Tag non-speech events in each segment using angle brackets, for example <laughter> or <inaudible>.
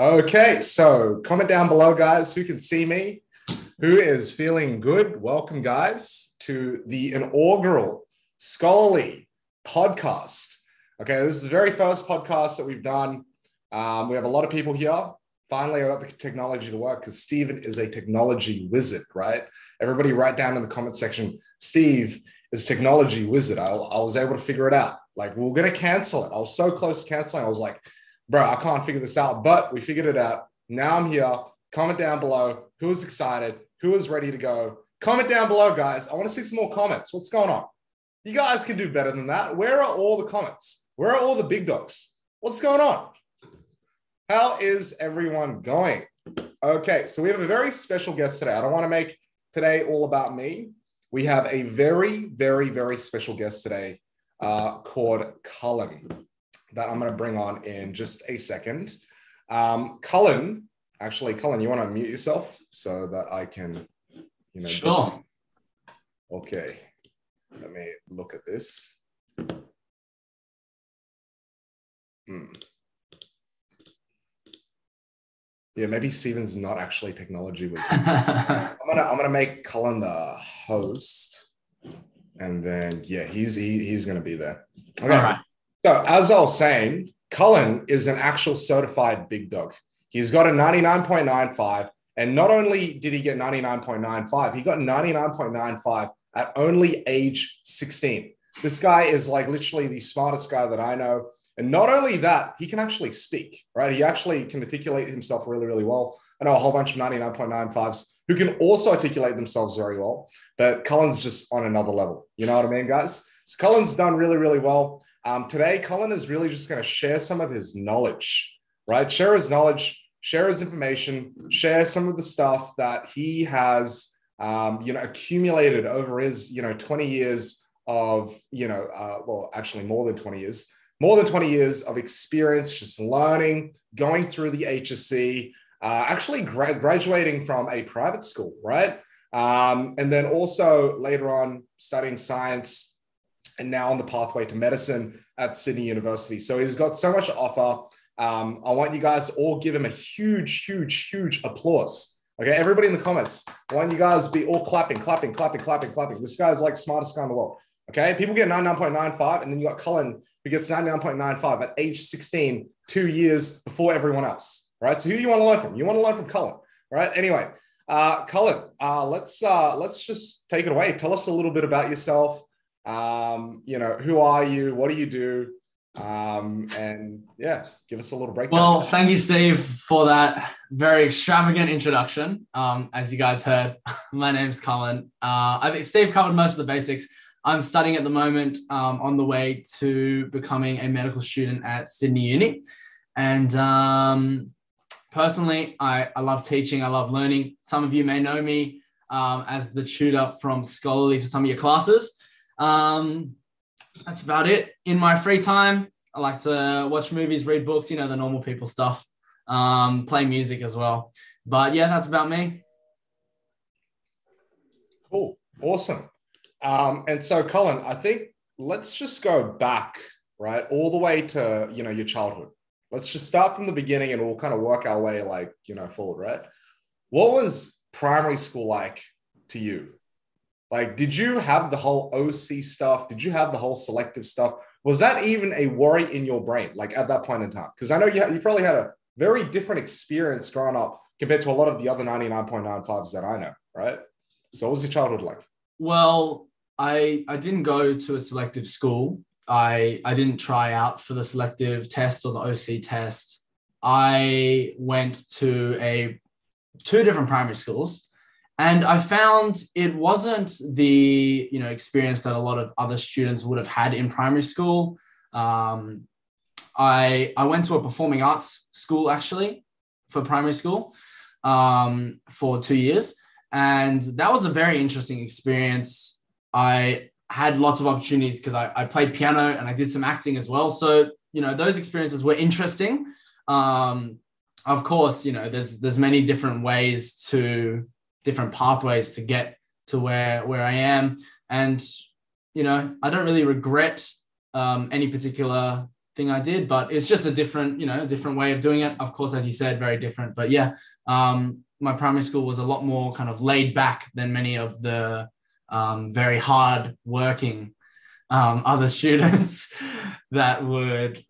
Okay, so comment down below, guys, who can see me, who is feeling good. Welcome, guys, to the inaugural scholarly podcast. Okay, this is the very first podcast that we've done. Um, we have a lot of people here. Finally, I got the technology to work because Steven is a technology wizard, right? Everybody, write down in the comment section, Steve is technology wizard. I, I was able to figure it out. Like, we are going to cancel it. I was so close to canceling. I was like, bro, I can't figure this out, but we figured it out. Now I'm here. Comment down below who is excited, who is ready to go. Comment down below, guys. I want to see some more comments. What's going on? You guys can do better than that. Where are all the comments? Where are all the big dogs? What's going on? How is everyone going? Okay, so we have a very special guest today. I don't want to make today all about me. We have a very, very, very special guest today uh, called Cullen that I'm going to bring on in just a second. Um, Cullen, actually, Cullen, you want to mute yourself so that I can, you know. Sure. Okay. Let me look at this. Hmm. Yeah, maybe Steven's not actually technology wizard. <laughs> I'm gonna I'm gonna make Cullen the host, and then yeah, he's he, he's gonna be there. Okay. All right. So, as I was saying, Cullen is an actual certified big dog. He's got a 99.95. And not only did he get 99.95, he got 99.95 at only age 16. This guy is like literally the smartest guy that I know. And not only that, he can actually speak, right? He actually can articulate himself really, really well. I know a whole bunch of 99.95s who can also articulate themselves very well, but Cullen's just on another level. You know what I mean, guys? So Cullen's done really, really well. Um, today, Cullen is really just going to share some of his knowledge, right? Share his knowledge, share his information, share some of the stuff that he has, um, you know, accumulated over his, you know, 20 years of, you know, uh, well, actually more than 20 years, more than 20 years of experience, just learning, going through the HSC, uh, actually gra- graduating from a private school, right? Um, and then also later on studying science and now on the pathway to medicine at Sydney University. So he's got so much to offer. Um, I want you guys to all give him a huge, huge, huge applause. Okay, everybody in the comments, I want you guys be all clapping, clapping, clapping, clapping, clapping. This guy's like smartest guy in the world. Okay, people get 99.95, and then you got Cullen who gets 99.95 at age 16, two years before everyone else. Right. So who do you want to learn from? You want to learn from Cullen. Right. Anyway, uh, Cullen, uh, let's uh, let's just take it away. Tell us a little bit about yourself. Um, you know, who are you? What do you do? Um, and yeah, give us a little breakdown. Well, thank you, Steve, for that very extravagant introduction. Um, as you guys heard, <laughs> my name's Cullen. Uh, I think Steve covered most of the basics. I'm studying at the moment um, on the way to becoming a medical student at Sydney Uni. And um, personally, I, I love teaching, I love learning. Some of you may know me um, as the tutor from Scholarly for some of your classes. Um, that's about it. In my free time, I like to watch movies, read books, you know, the normal people stuff, um, play music as well. But yeah, that's about me. Cool. Awesome. Um, and so, Cullen, I think let's just go back, right, all the way to, you know, your childhood. Let's just start from the beginning and we'll kind of work our way, like, you know, forward, right? What was primary school like to you? Like, did you have the whole OC stuff? Did you have the whole selective stuff? Was that even a worry in your brain, like at that point in time? Because I know you, you probably had a very different experience growing up compared to a lot of the other 99.95s that I know, right? So, what was your childhood like? Well, I I didn't go to a selective school. I I didn't try out for the selective test or the OC test. I went to a two different primary schools and i found it wasn't the you know experience that a lot of other students would have had in primary school. Um, i i went to a performing arts school actually for primary school um, for two years. And that was a very interesting experience. I had lots of opportunities because I, I played piano and i did some acting as well. So you know those experiences were interesting. Um, of course you know there's there's many different ways to different pathways to get to where where I am. And you know, I don't really regret um, any particular thing I did, but it's just a different, you know, a different way of doing it. Of course, as you said, very different. But yeah, um, my primary school was a lot more kind of laid back than many of the um, very hard working um, other <laughs> students that would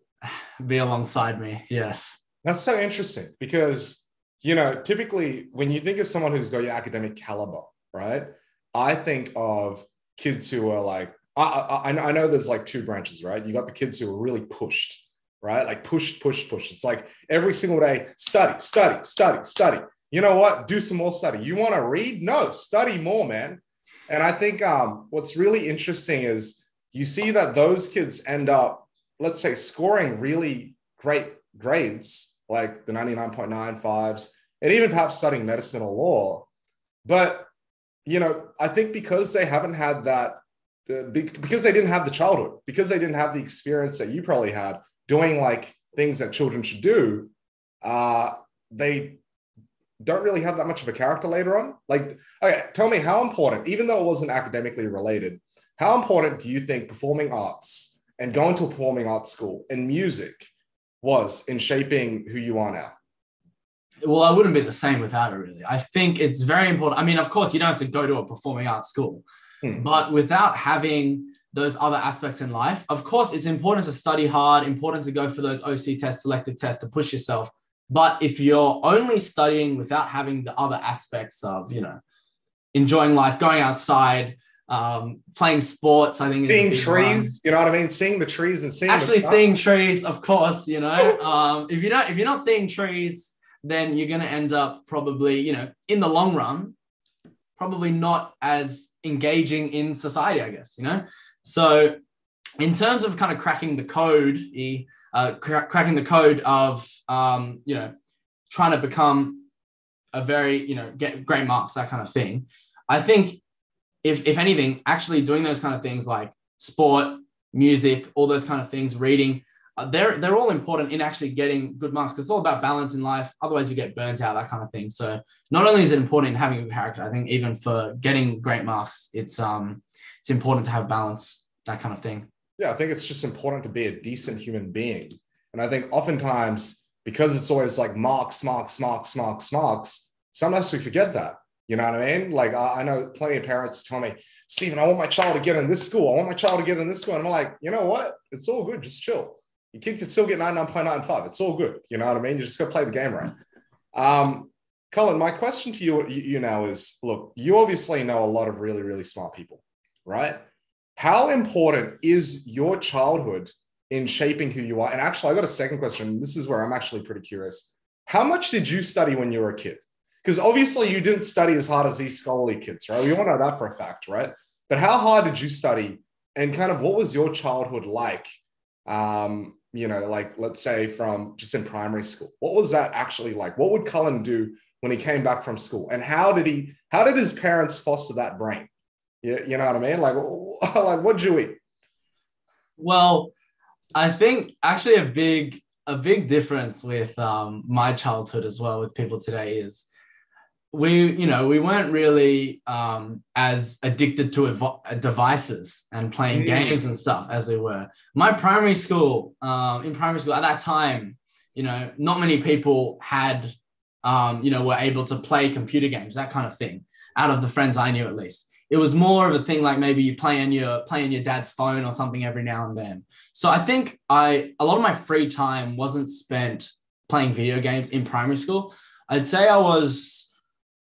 be alongside me. Yes. That's so interesting because, you know, typically when you think of someone who's got your academic caliber, right? I think of kids who are like, I, I, I know there's like two branches, right? You got the kids who are really pushed, right? Like pushed, pushed, pushed. It's like every single day, study, study, study, study. You know what? Do some more study. You want to read? No, study more, man. And I think um, what's really interesting is you see that those kids end up, let's say, scoring really great grades, like the 99.95s, and even perhaps studying medicine or law. But, you know, I think because they haven't had that, uh, because they didn't have the childhood, because they didn't have the experience that you probably had doing like things that children should do, uh, they don't really have that much of a character later on. Like, okay, tell me how important, even though it wasn't academically related, how important do you think performing arts and going to a performing arts school and music was in shaping who you are now? Well, I wouldn't be the same without it, really. I think it's very important. I mean, of course, you don't have to go to a performing arts school, hmm. but without having those other aspects in life, of course, it's important to study hard, important to go for those OC tests, selective tests to push yourself. But if you're only studying without having the other aspects of, you know, enjoying life, going outside, um, playing sports, I think seeing trees, you know what I mean? Seeing the trees and seeing actually seeing trees, of course, you know. <laughs> um, if you're not if you're not seeing trees, then you're gonna end up probably, you know, in the long run, probably not as engaging in society, I guess, you know. So in terms of kind of cracking the code, uh, cracking the code of um, you know trying to become a very you know get great marks that kind of thing i think if if anything actually doing those kind of things like sport music all those kind of things reading uh, they're they're all important in actually getting good marks because it's all about balance in life otherwise you get burnt out that kind of thing so not only is it important in having a character i think even for getting great marks it's um it's important to have balance that kind of thing yeah, I think it's just important to be a decent human being. And I think oftentimes, because it's always like marks, marks, marks, marks, marks, sometimes we forget that. You know what I mean? Like I, know plenty of parents tell me, Stephen, I want my child to get in this school. I want my child to get in this school. And I'm like, you know what? It's all good. Just chill. Your kid can still get 99.95. It's all good. You know what I mean? You just got to play the game right. Um, Cullen, my question to you, you now is look, you obviously know a lot of really, really smart people, right? How important is your childhood in shaping who you are? And actually, I got a second question. This is where I'm actually pretty curious. How much did you study when you were a kid? Because obviously, you didn't study as hard as these scholarly kids, right? We all know that for a fact, right? But how hard did you study? And kind of what was your childhood like? Um, you know, like let's say from just in primary school. What was that actually like? What would Cullen do when he came back from school? And how did he, how did his parents foster that brain? You, you know what I mean? Like, <laughs> like what'd you eat? Well, I think actually a big a big difference with um, my childhood as well with people today is we you know we weren't really um, as addicted to ev- devices and playing mm. games and stuff as they were my primary school um, in primary school at that time you know not many people had um, you know were able to play computer games that kind of thing out of the friends i knew at least it was more of a thing like maybe you play on your play on your dad's phone or something every now and then. So I think I a lot of my free time wasn't spent playing video games in primary school. I'd say I was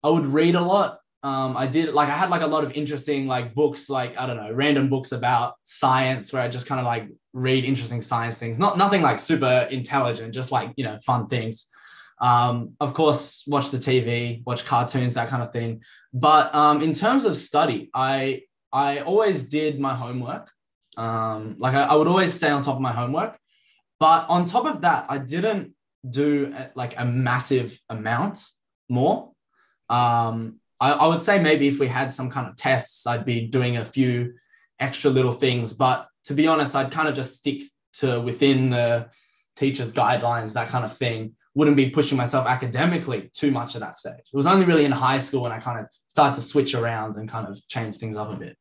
I would read a lot. Um, I did like I had like a lot of interesting like books, like I don't know, random books about science where I just kind of like read interesting science things. Not nothing like super intelligent, just like you know fun things. Um, of course, watch the TV, watch cartoons, that kind of thing. But um, in terms of study, I I always did my homework. Um, like I, I, would always stay on top of my homework. But on top of that, I didn't do like a massive amount more. Um, I, I would say maybe if we had some kind of tests, I'd be doing a few extra little things. But to be honest, I'd kind of just stick to within the teacher's guidelines, that kind of thing wouldn't be pushing myself academically too much at that stage. It was only really in high school when I kind of started to switch around and kind of change things up a bit.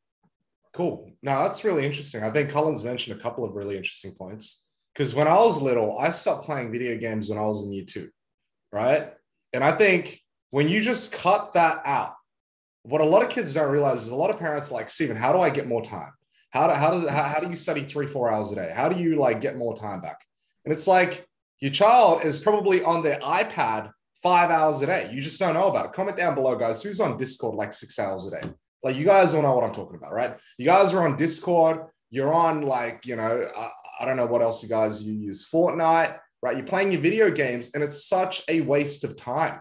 Cool. Now that's really interesting. I think Cullen's mentioned a couple of really interesting points. because when I was little, I stopped playing video games when I was in year two, right? And I think when you just cut that out, what a lot of kids don't realize is a lot of parents like, Stephen, how do I get more time? How do, how does how, how do you study three, four hours a day? How do you like get more time back? And it's like your child is probably on their iPad five hours a day. You just don't know about it. Comment down below, guys. Who's on Discord like six hours a day? Like you guys all know what I'm talking about, right? You guys are on Discord. You're on like, you know, I, I don't know what else you guys you use. Fortnite, right? You're playing your video games and it's such a waste of time.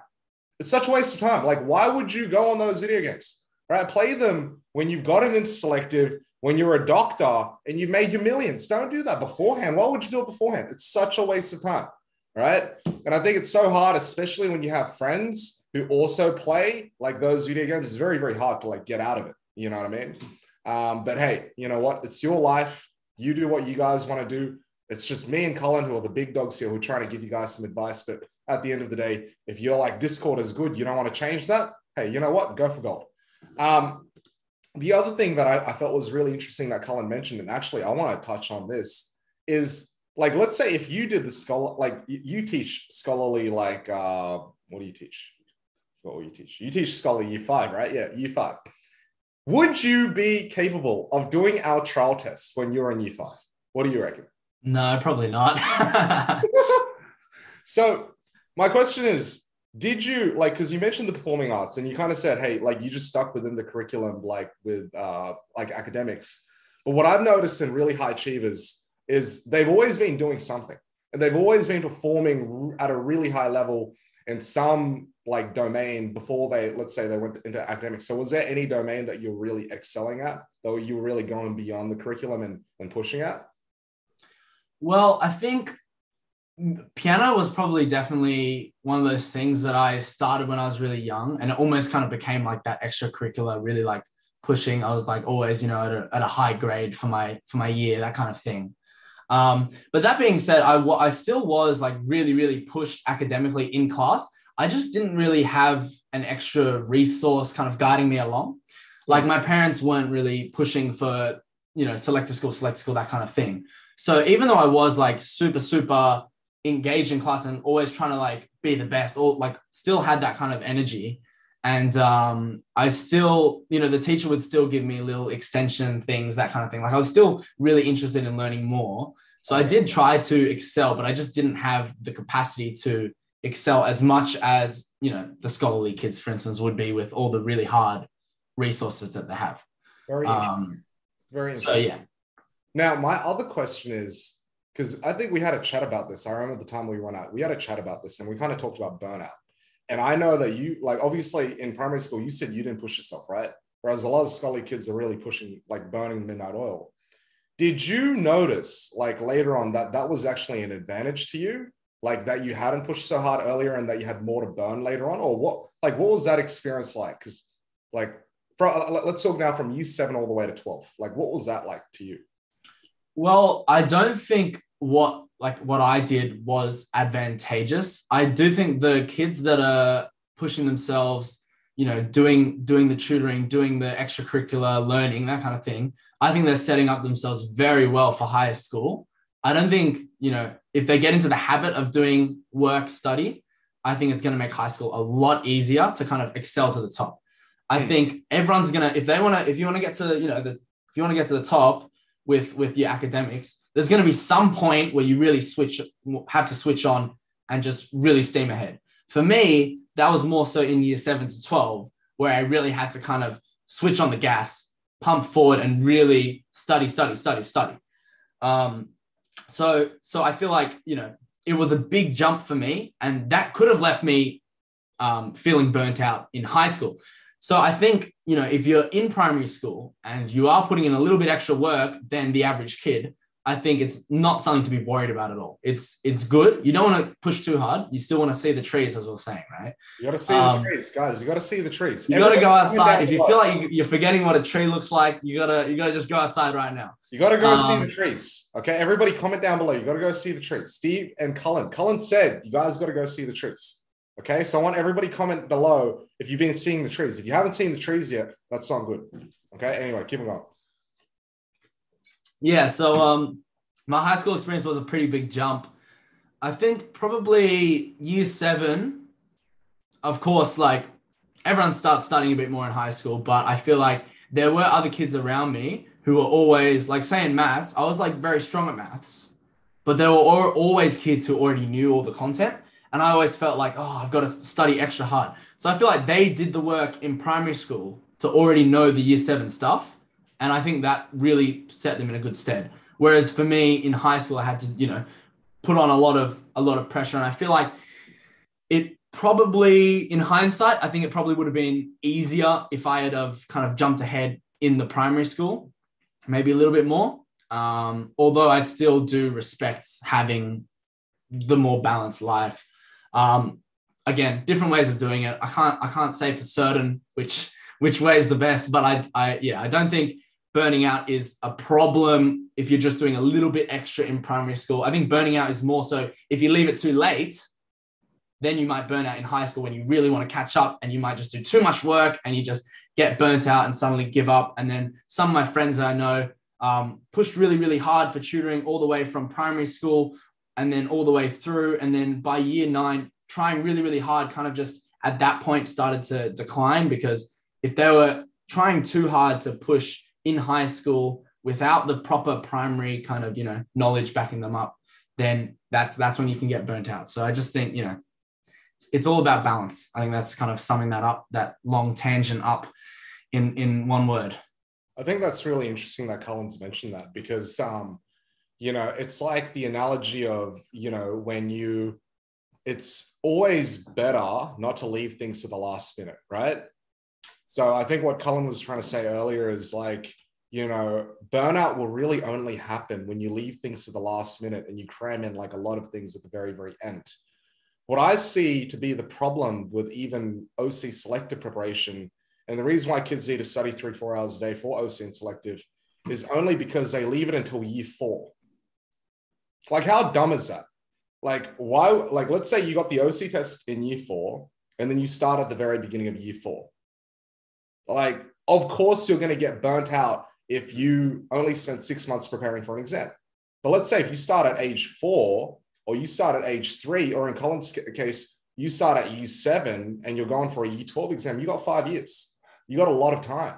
It's such a waste of time. Like, why would you go on those video games? Right? Play them when you've gotten into selective, when you're a doctor and you've made your millions. Don't do that beforehand. Why would you do it beforehand? It's such a waste of time. Right. And I think it's so hard, especially when you have friends who also play like those video games. It's very, very hard to like get out of it. You know what I mean? Um, but hey, you know what? It's your life. You do what you guys want to do. It's just me and Cullen who are the big dogs here who are trying to give you guys some advice. But at the end of the day, if you're like Discord is good, you don't want to change that. Hey, you know what? Go for gold. Um, the other thing that I, I felt was really interesting that Cullen mentioned, and actually I want to touch on this, is like let's say if you did the scholar like you teach scholarly like uh what do you teach what you teach you teach scholar year five right yeah year five would you be capable of doing our trial test when you're in year five what do you reckon no probably not <laughs> <laughs> so my question is did you like because you mentioned the performing arts and you kind of said hey like you just stuck within the curriculum like with uh like academics. But what i've noticed in really high achievers is they've always been doing something and they've always been performing at a really high level in some like domain before they let's say they went into academics. So was there any domain that you're really excelling at though you were really going beyond the curriculum and, and pushing at? Well i think piano was probably definitely one of those things that i started when i was really young and it almost kind of became like that extracurricular really like pushing i was like always you know at a, at a high grade for my for my year that kind of thing um, but that being said, I, I still was like really, really pushed academically in class. I just didn't really have an extra resource kind of guiding me along. Like my parents weren't really pushing for, you know, selective school, select school, that kind of thing. So even though I was like super, super engaged in class and always trying to like be the best, or like still had that kind of energy. And um, I still, you know, the teacher would still give me little extension things, that kind of thing. Like I was still really interested in learning more. So I did try to excel, but I just didn't have the capacity to excel as much as you know the scholarly kids, for instance, would be with all the really hard resources that they have. Very interesting. Um, Very interesting. So yeah. Now my other question is because I think we had a chat about this. I remember the time we went out, we had a chat about this, and we kind of talked about burnout. And I know that you like obviously in primary school, you said you didn't push yourself, right? Whereas a lot of scholarly kids are really pushing, like burning midnight oil. Did you notice like later on that that was actually an advantage to you? Like that you hadn't pushed so hard earlier and that you had more to burn later on? Or what like what was that experience like? Because like for, uh, let's talk now from year seven all the way to 12. Like what was that like to you? Well, I don't think what like what I did was advantageous. I do think the kids that are pushing themselves you know doing doing the tutoring doing the extracurricular learning that kind of thing i think they're setting up themselves very well for higher school i don't think you know if they get into the habit of doing work study i think it's going to make high school a lot easier to kind of excel to the top i mm. think everyone's going to if they want to if you want to get to you know the if you want to get to the top with with your academics there's going to be some point where you really switch have to switch on and just really steam ahead for me that was more so in year seven to 12, where I really had to kind of switch on the gas, pump forward, and really study, study, study, study. Um, so, so I feel like, you know, it was a big jump for me, and that could have left me um, feeling burnt out in high school. So I think, you know, if you're in primary school and you are putting in a little bit extra work than the average kid, I think it's not something to be worried about at all. It's it's good. You don't want to push too hard. You still want to see the trees, as we are saying, right? You got to see um, the trees, guys. You got to see the trees. You got to go outside. If you feel like you're forgetting what a tree looks like, you gotta you gotta just go outside right now. You got to go um, see the trees. Okay, everybody, comment down below. You got to go see the trees. Steve and Cullen. Cullen said you guys got to go see the trees. Okay, so I want everybody comment below if you've been seeing the trees. If you haven't seen the trees yet, that's not good. Okay, anyway, keep it going. Yeah. So um my high school experience was a pretty big jump. I think probably year seven, of course, like everyone starts studying a bit more in high school, but I feel like there were other kids around me who were always like saying maths. I was like very strong at maths, but there were always kids who already knew all the content. And I always felt like, oh, I've got to study extra hard. So I feel like they did the work in primary school to already know the year seven stuff. And I think that really set them in a good stead. Whereas for me in high school, I had to, you know, put on a lot of a lot of pressure. And I feel like it probably in hindsight, I think it probably would have been easier if I had have kind of jumped ahead in the primary school, maybe a little bit more. Um, although I still do respect having the more balanced life. Um, again, different ways of doing it. I can't I can't say for certain which which way is the best, but I I yeah, I don't think burning out is a problem if you're just doing a little bit extra in primary school. I think burning out is more so if you leave it too late, then you might burn out in high school when you really want to catch up and you might just do too much work and you just get burnt out and suddenly give up. And then some of my friends that I know um, pushed really, really hard for tutoring all the way from primary school and then all the way through. And then by year nine, trying really, really hard, kind of just at that point started to decline because if they were trying too hard to push in high school without the proper primary kind of, you know, knowledge backing them up, then that's that's when you can get burnt out. So I just think, you know, it's all about balance. I think that's kind of summing that up, that long tangent up in in one word. I think that's really interesting that Cullen's mentioned that because um, you know, it's like the analogy of, you know, when you it's always better not to leave things to the last minute, right? So I think what Cullen was trying to say earlier is like, you know, burnout will really only happen when you leave things to the last minute and you cram in like a lot of things at the very, very end. What I see to be the problem with even OC selective preparation, and the reason why kids need to study three, four hours a day for OC and selective is only because they leave it until year four. Like, how dumb is that? Like, why? Like, let's say you got the OC test in year four, and then you start at the very beginning of year four. Like, of course, you're going to get burnt out if you only spent six months preparing for an exam. But let's say if you start at age four or you start at age three, or in Cullen's case, you start at year seven and you're going for a year 12 exam, you got five years. You got a lot of time.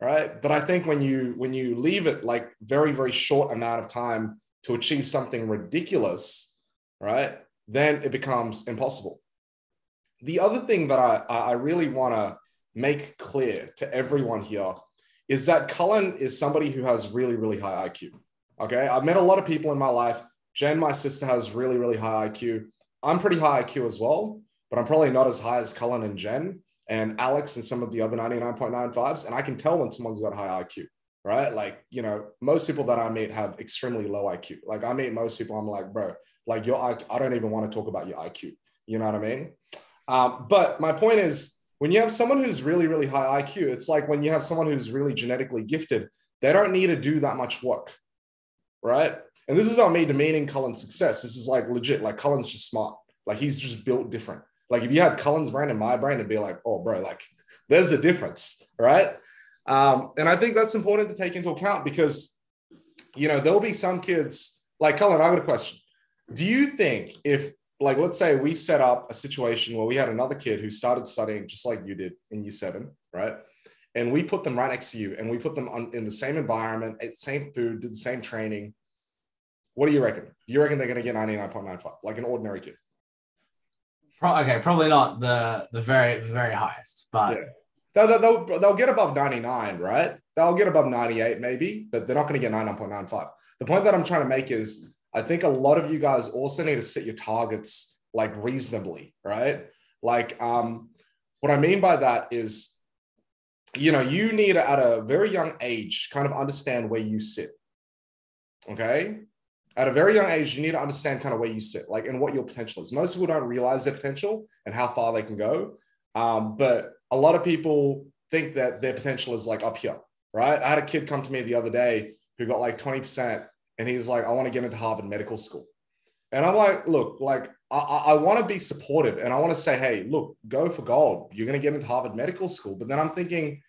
Right. But I think when you when you leave it like very, very short amount of time to achieve something ridiculous, right, then it becomes impossible. The other thing that I, I really want to make clear to everyone here is that Cullen is somebody who has really, really high IQ. Okay. I've met a lot of people in my life Jen, my sister, has really, really high IQ. I'm pretty high IQ as well, but I'm probably not as high as Cullen and Jen and Alex and some of the other 99.95s. And I can tell when someone's got high IQ, right? Like, you know, most people that I meet have extremely low IQ. Like I meet most people, I'm like, bro, like your IQ, I don't even want to talk about your IQ. You know what I mean? Um, but my point is, when you have someone who's really, really high IQ, it's like when you have someone who's really genetically gifted, they don't need to do that much work, right? And this is not me demeaning Cullen's success. This is like legit. Like Cullen's just smart. Like he's just built different. Like if you had Cullen's brain and my brain, it'd be like, oh, bro, like there's a difference, right? Um, and I think that's important to take into account because, you know, there'll be some kids like Cullen. I got a question. Do you think if, like, let's say we set up a situation where we had another kid who started studying just like you did in year seven, right? And we put them right next to you and we put them on, in the same environment, ate same food, did the same training, what do you reckon? Do you reckon they're going to get 99.95, like an ordinary kid? okay, probably not the the very very highest, but yeah. They'll, they'll, they'll get above 99, right? They'll get above 98 maybe, but they're not going to get 99.95. The point that I'm trying to make is I think a lot of you guys also need to set your targets like reasonably, right? Like um, what I mean by that is, you know, you need at a very young age kind of understand where you sit. Okay at a very young age, you need to understand kind of where you sit, like, and what your potential is. Most people don't realize their potential and how far they can go. Um, but a lot of people think that their potential is like up here, right? I had a kid come to me the other day who got like 20%, and he's like, I want to get into Harvard Medical School. And I'm like, look, like, I, I want to be supportive and I want to say, hey, look, go for gold. You're going to get into Harvard Medical School. But then I'm thinking,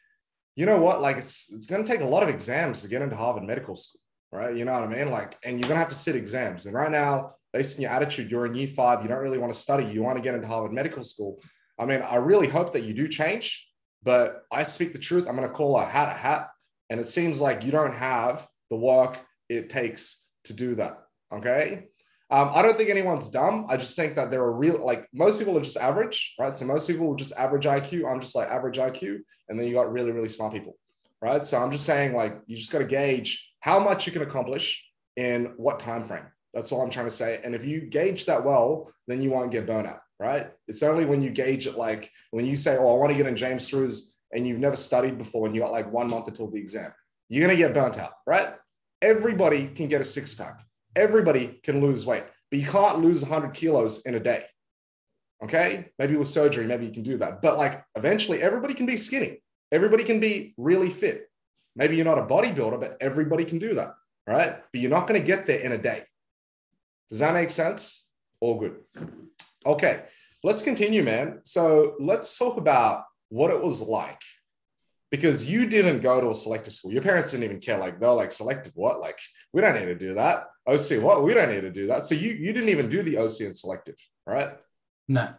you know what? Like, it's, it's going to take a lot of exams to get into Harvard Medical School right? You know what I mean? Like, and you're gonna have to sit exams. And right now, based on your attitude, you're in year five, you don't really want to study, you want to get into Harvard Medical School. I mean, I really hope that you do change, but I speak the truth. I'm gonna call a hat a hat. And it seems like you don't have the work it takes to do that. Okay. Um, I don't think anyone's dumb. I just think that there are real, like most people are just average, right? So most people will just average IQ. I'm just like average IQ. And then you got really, really smart people, right? So I'm just saying, like, you just got to gauge how much you can accomplish in what time frame. That's all I'm trying to say. And if you gauge that well, then you won't get burnout, right? It's only when you gauge it, like when you say, "Oh, I want to get in James Ruse," and you've never studied before, and you got like one month until the exam, you're gonna get burnt out, right? Everybody can get a six pack. Everybody can lose weight, but you can't lose 100 kilos in a day. Okay. Maybe with surgery, maybe you can do that. But like eventually, everybody can be skinny. Everybody can be really fit. Maybe you're not a bodybuilder, but everybody can do that. Right. But you're not going to get there in a day. Does that make sense? All good. Okay. Let's continue, man. So let's talk about what it was like because you didn't go to a selective school. Your parents didn't even care. Like they're like selective what? Like we don't need to do that. OC what? We don't need to do that. So you you didn't even do the OC and selective, right? No.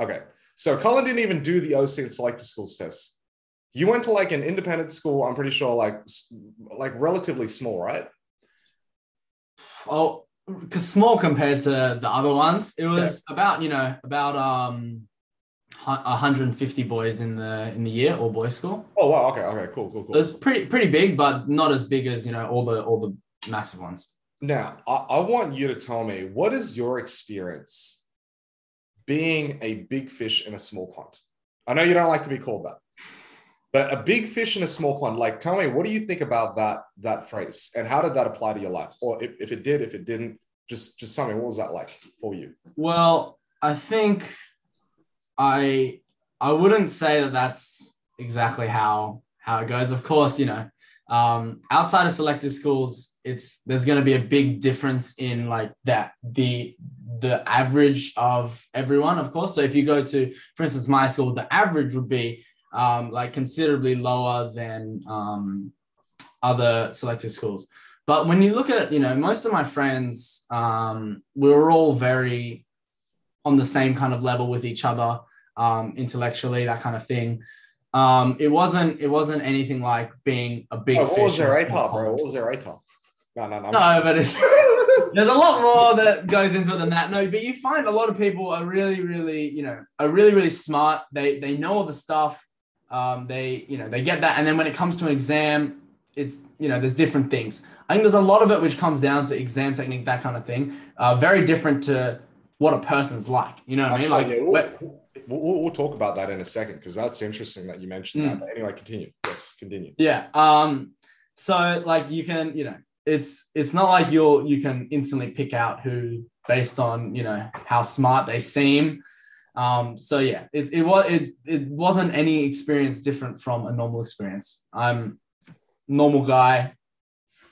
Okay. So Cullen didn't even do the OC and selective schools test. You went to like an independent school. I'm pretty sure like like relatively small, right? Oh, because small compared to the other ones, it was yeah. about you know about um 150 boys in the in the year all boys school. Oh wow, okay, okay, cool, cool, cool. So it's pretty pretty big, but not as big as you know all the all the massive ones. Now, I, I want you to tell me what is your experience being a big fish in a small pond. I know you don't like to be called that, but a big fish in a small pond. Like, tell me, what do you think about that that phrase, and how did that apply to your life, or if, if it did, if it didn't, just just tell me what was that like for you? Well, I think I I wouldn't say that that's exactly how how it goes. Of course, you know, um, outside of selective schools, it's there's going to be a big difference in like that the the average of everyone, of course. So if you go to, for instance, my school, the average would be um, like considerably lower than um, other selective schools. But when you look at, you know, most of my friends, um, we were all very on the same kind of level with each other um, intellectually, that kind of thing. Um, it wasn't it wasn't anything like being a big. Oh, what was their ATAR, bro? What was their ATAR? No, no, no. No, but it's <laughs> there's a lot more that goes into it than that. No, but you find a lot of people are really, really, you know, are really, really smart. They they know all the stuff. Um, they you know they get that, and then when it comes to an exam, it's you know there's different things. I think there's a lot of it which comes down to exam technique, that kind of thing. Uh, very different to what a person's like. You know what I mean? Like, we'll, we'll, talk about that in a second because that's interesting that you mentioned mm. that. But anyway, continue. Yes, continue. Yeah. Um. So like you can, you know, it's it's not like you'll you can instantly pick out who based on you know how smart they seem. Um. So yeah, it it was it it wasn't any experience different from a normal experience. I'm normal guy.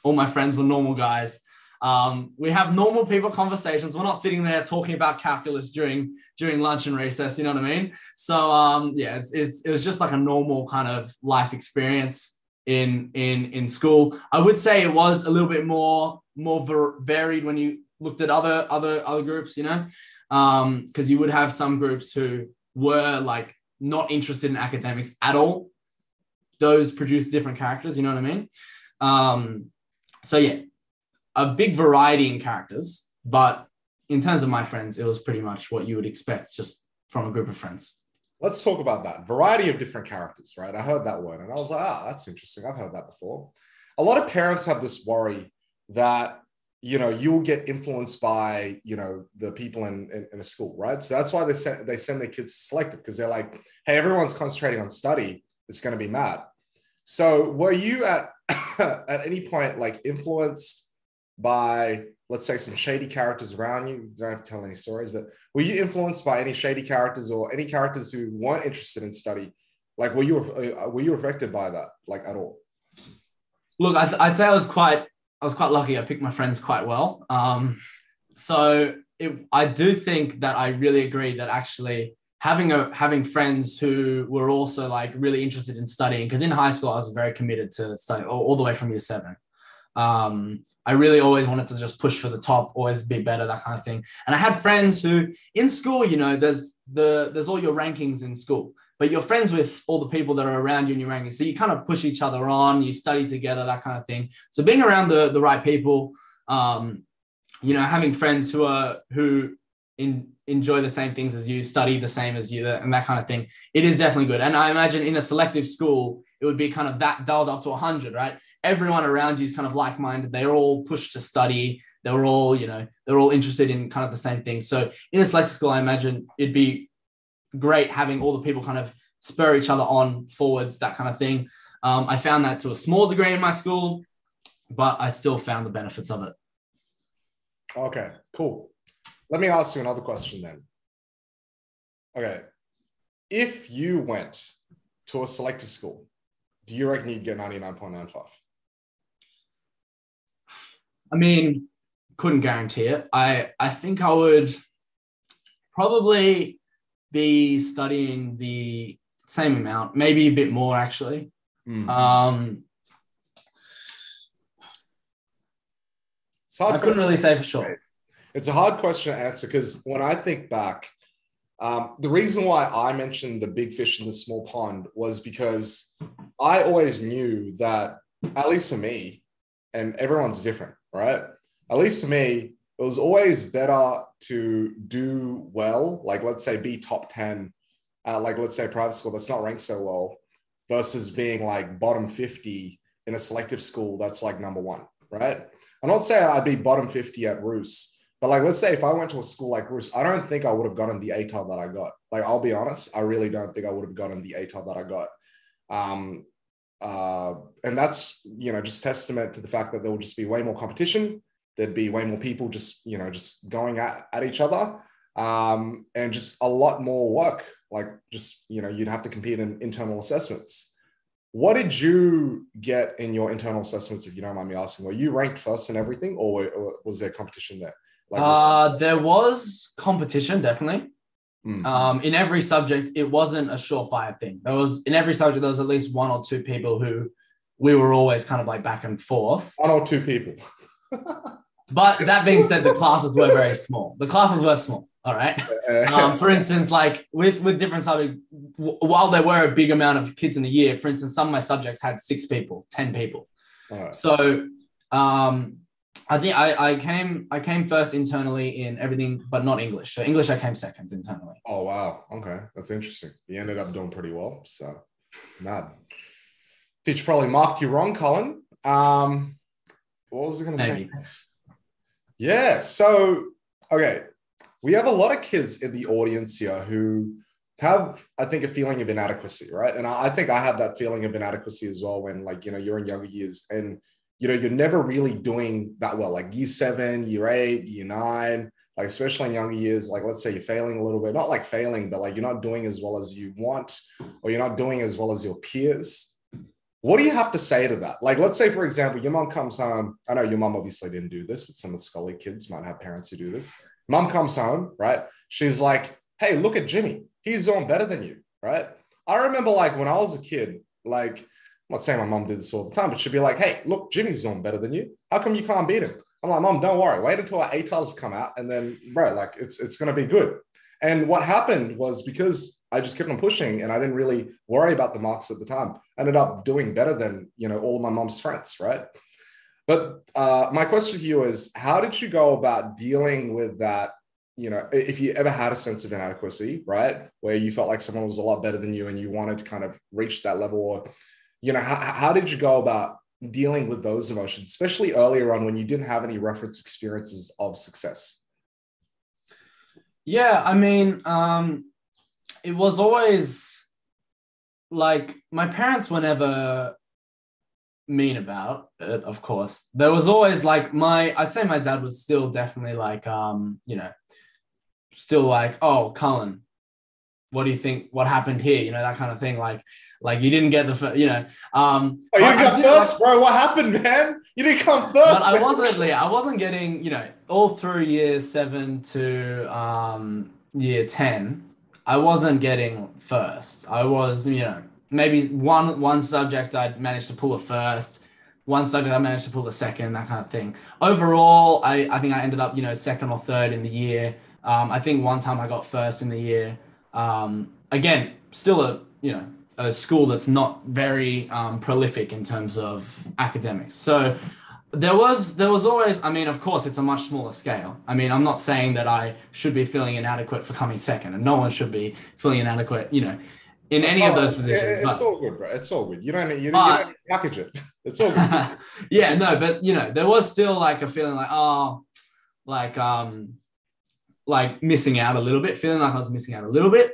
All my friends were normal guys. Um, we have normal people conversations. We're not sitting there talking about calculus during during lunch and recess. You know what I mean? So um, yeah, it's, it's, it was just like a normal kind of life experience in in in school. I would say it was a little bit more more ver- varied when you looked at other other other groups. You know, because um, you would have some groups who were like not interested in academics at all. Those produce different characters. You know what I mean? Um, so yeah, a big variety in characters, but in terms of my friends, it was pretty much what you would expect just from a group of friends. Let's talk about that variety of different characters, right? I heard that word and I was like, ah, that's interesting. I've heard that before. A lot of parents have this worry that you know you'll get influenced by you know the people in, in, in a school right so that's why they send they send their kids to selective because they're like hey everyone's concentrating on study it's going to be mad so were you at <coughs> at any point like influenced by let's say some shady characters around you. you don't have to tell any stories, but were you influenced by any shady characters or any characters who weren't interested in study? Like, were you uh, were you affected by that, like at all? Look, I would say I was quite I was quite lucky. I picked my friends quite well. Um, so it, I do think that I really agree that actually having a having friends who were also like really interested in studying because in high school I was very committed to study all, all the way from year seven. Um, I really always wanted to just push for the top, always be better, that kind of thing. And I had friends who in school, you know, there's the there's all your rankings in school, but you're friends with all the people that are around you in your rankings. So you kind of push each other on, you study together, that kind of thing. So being around the the right people, um, you know, having friends who are who in, enjoy the same things as you, study the same as you, and that kind of thing. It is definitely good. And I imagine in a selective school, it would be kind of that dialed up to 100, right? Everyone around you is kind of like minded. They're all pushed to study. They're all, you know, they're all interested in kind of the same thing. So in a selective school, I imagine it'd be great having all the people kind of spur each other on forwards, that kind of thing. Um, I found that to a small degree in my school, but I still found the benefits of it. Okay, cool. Let me ask you another question then. Okay. If you went to a selective school, do you reckon you'd get 99.95? I mean, couldn't guarantee it. I, I think I would probably be studying the same amount, maybe a bit more actually. Mm. Um, I couldn't really say for sure. It's a hard question to answer because when I think back, um, the reason why I mentioned the big fish in the small pond was because I always knew that, at least for me, and everyone's different, right? At least for me, it was always better to do well, like let's say be top 10 at like let's say private school that's not ranked so well, versus being like bottom 50 in a selective school that's like number one, right? I'm not saying I'd be bottom 50 at Ruse, but like, let's say if I went to a school like Ruse, I don't think I would have gotten the ATAR that I got. Like, I'll be honest, I really don't think I would have gotten the ATAR that I got. Um, uh, and that's you know just testament to the fact that there will just be way more competition. There'd be way more people just you know just going at, at each other, um, and just a lot more work. Like just you know you'd have to compete in internal assessments. What did you get in your internal assessments, if you don't mind me asking? Were you ranked first in everything, or, or was there competition there? Like, uh, there was competition, definitely. Mm. Um, in every subject, it wasn't a surefire thing. There was in every subject, there was at least one or two people who we were always kind of like back and forth. One or two people. <laughs> but that being said, the classes were very small. The classes were small. All right. <laughs> Um, for instance, like with with different subjects, while there were a big amount of kids in the year, for instance, some of my subjects had six people, ten people. Right. So um, I think I, I came I came first internally in everything, but not English. So English I came second internally. Oh wow. Okay. That's interesting. You ended up doing pretty well. So mad. Teacher probably marked you wrong, Cullen. Um what was I gonna say? Yeah. So okay. We have a lot of kids in the audience here who have, I think, a feeling of inadequacy, right? And I, I think I have that feeling of inadequacy as well when, like, you know, you're in younger years and you know, you're never really doing that well, like year seven, year eight, year nine, like especially in younger years, like let's say you're failing a little bit, not like failing, but like you're not doing as well as you want, or you're not doing as well as your peers. What do you have to say to that? Like, let's say, for example, your mom comes home. I know your mom obviously didn't do this, but some of the Scholarly kids might have parents who do this. Mom comes home, right? She's like, hey, look at Jimmy. He's doing better than you, right? I remember like when I was a kid, like I'm not saying my mom did this all the time, but she'd be like, hey, look, Jimmy's doing better than you. How come you can't beat him? I'm like, mom, don't worry. Wait until our ATARs come out. And then, bro, like it's it's gonna be good. And what happened was because I just kept on pushing and I didn't really worry about the marks at the time. I ended up doing better than you know all my mom's friends, right? But uh, my question to you is, how did you go about dealing with that? You know, if you ever had a sense of inadequacy, right, where you felt like someone was a lot better than you and you wanted to kind of reach that level, or you know, how, how did you go about dealing with those emotions, especially earlier on when you didn't have any reference experiences of success? Yeah, I mean, um, it was always like my parents were never mean about it, of course. There was always like my, I'd say my dad was still definitely like, um, you know, still like, oh, Cullen, what do you think? What happened here? You know, that kind of thing. Like, like you didn't get the, first, you know. Um, oh, you didn't first, like, bro. What happened, man? You didn't come first. But I wasn't. I wasn't getting. You know, all through year seven to um, year ten, I wasn't getting first. I was, you know, maybe one one subject I'd managed to pull a first, one subject I managed to pull a second, that kind of thing. Overall, I, I think I ended up, you know, second or third in the year. Um, I think one time I got first in the year. Um, again, still a, you know, a school that's not very um, prolific in terms of academics. So there was there was always i mean of course it's a much smaller scale i mean i'm not saying that i should be feeling inadequate for coming second and no one should be feeling inadequate you know in any Oh, of those positions It's but- all good, bro. It's all good. You don't need you, But- you don't package it. <laughs> It's all good. <laughs> yeah, no, but you know, there was still like a feeling like, oh, like um, like missing out a little bit, feeling like I was missing out a little bit.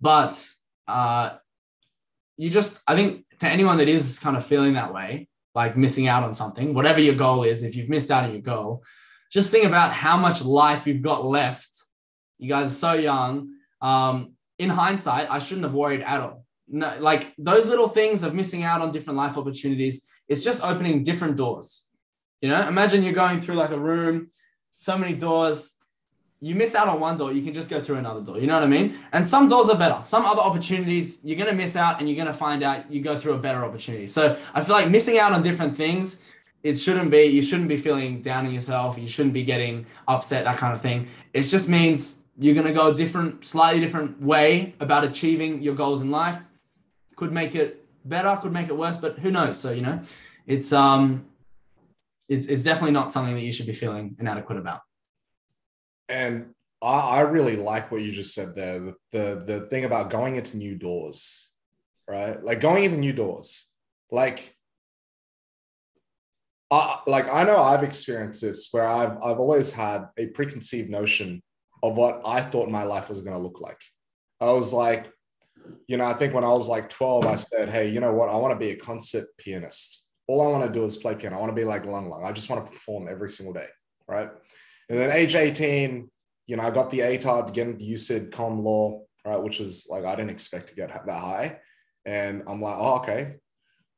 But uh, you just, I think, to anyone that is kind of feeling that way, like missing out on something, whatever your goal is, if you've missed out on your goal, just think about how much life you've got left. You guys are so young. Um, in hindsight, I shouldn't have worried at all. No, like those little things of missing out on different life opportunities, it's just opening different doors. You know, imagine you're going through like a room, so many doors. You miss out on one door, you can just go through another door. You know what I mean? And some doors are better. Some other opportunities, you're going to miss out and you're going to find out you go through a better opportunity. So I feel like missing out on different things, it shouldn't be, you shouldn't be feeling down on yourself. You shouldn't be getting upset, that kind of thing. It just means you're going to go a different, slightly different way about achieving your goals in life. Could make it better, could make it worse, but who knows? So, you know, it's, um, it's, it's definitely not something that you should be feeling inadequate about. And I, I really like what you just said there. The, the the thing about going into new doors, right? Like going into new doors. Like I like I know I've experienced this where I've I've always had a preconceived notion of what I thought my life was going to look like. I was like, you know, I think when I was like 12, I said, hey, you know what? I want to be a concert pianist. All I want to do is play piano. I want to be like Lang Lang. I just want to perform every single day. Right. And then age 18, you know, I got the ATAR to get into UCID com law, right, which was like I didn't expect to get that high. And I'm like, oh, okay.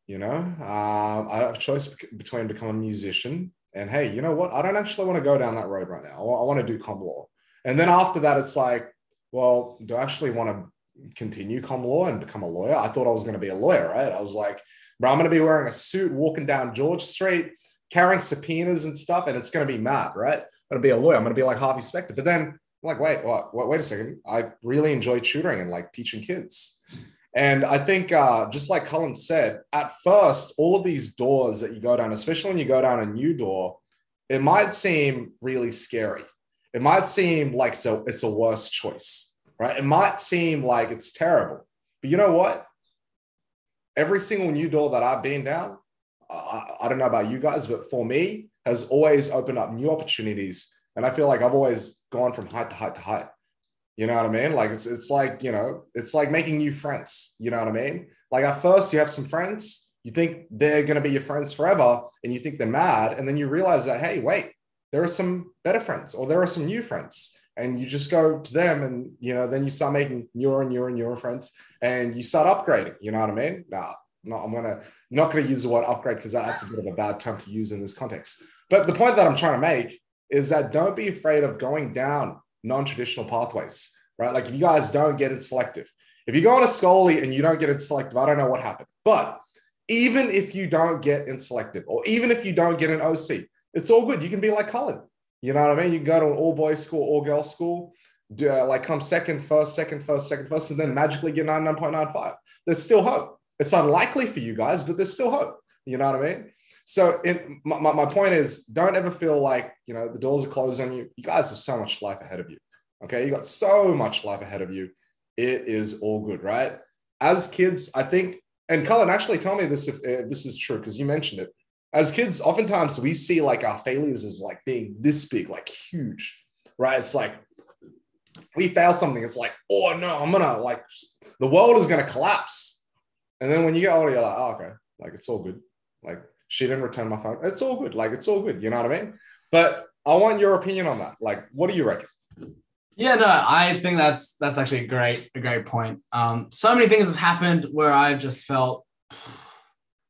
You know, um, I have a choice between becoming a musician and hey, you know what? I don't actually want to go down that road right now. I I want to do com law. And then after that, it's like, well, do I actually want to continue com law and become a lawyer? I thought I was going to be a lawyer, right? I was like, bro, I'm going to be wearing a suit, walking down George Street, carrying subpoenas and stuff, and it's going to be mad, right? I'm going to be a lawyer. I'm going to be like Harvey Specter. But then I'm like, wait, what? Wait, wait a second. I really enjoy tutoring and like teaching kids. And I think, uh, just like Cullen said, at first, all of these doors that you go down, especially when you go down a new door, it might seem really scary. It might seem like so it's a worse choice, right? It might seem like it's terrible. But you know what? Every single new door that I've been down, I, I don't know about you guys, but for me, has always opened up new opportunities. And I feel like I've always gone from height to height to height. You know what I mean? Like it's it's like, you know, it's like making new friends. You know what I mean? Like at first you have some friends, you think they're gonna be your friends forever, and you think they're mad, and then you realize that, hey, wait, there are some better friends or there are some new friends. And you just go to them and you know, then you start making newer and newer and newer friends and you start upgrading. You know what I mean? Nah, no, I'm gonna not gonna use the word upgrade because that's a bit of a bad term to use in this context. But the point that I'm trying to make is that don't be afraid of going down non-traditional pathways, right? Like if you guys don't get in selective, if you go on a Scholarly and you don't get in selective, I don't know what happened. But even if you don't get in selective, or even if you don't get an OC, it's all good. You can be like Cullen. You know what I mean? You can go to an all boys school, all girls school, do, uh, like come second, first, second, first, second, first, and then magically get 99.95. There's still hope. It's unlikely for you guys, but there's still hope. You know what I mean? So my, my, my point is don't ever feel like, you know, the doors are closed on you. You guys have so much life ahead of you. Okay. You got so much life ahead of you. It is all good, right? As kids, I think, and Cullen, actually tell me this if, if this is true, because you mentioned it. As kids, oftentimes we see like our failures as like being this big, like huge, right? It's like we fail something, it's like, oh no, I'm gonna like the world is gonna collapse. And then when you get older, you're like, oh, okay, like it's all good. Like she didn't return my phone. It's all good. Like it's all good. You know what I mean? But I want your opinion on that. Like, what do you reckon? Yeah, no, I think that's that's actually a great a great point. Um, so many things have happened where I've just felt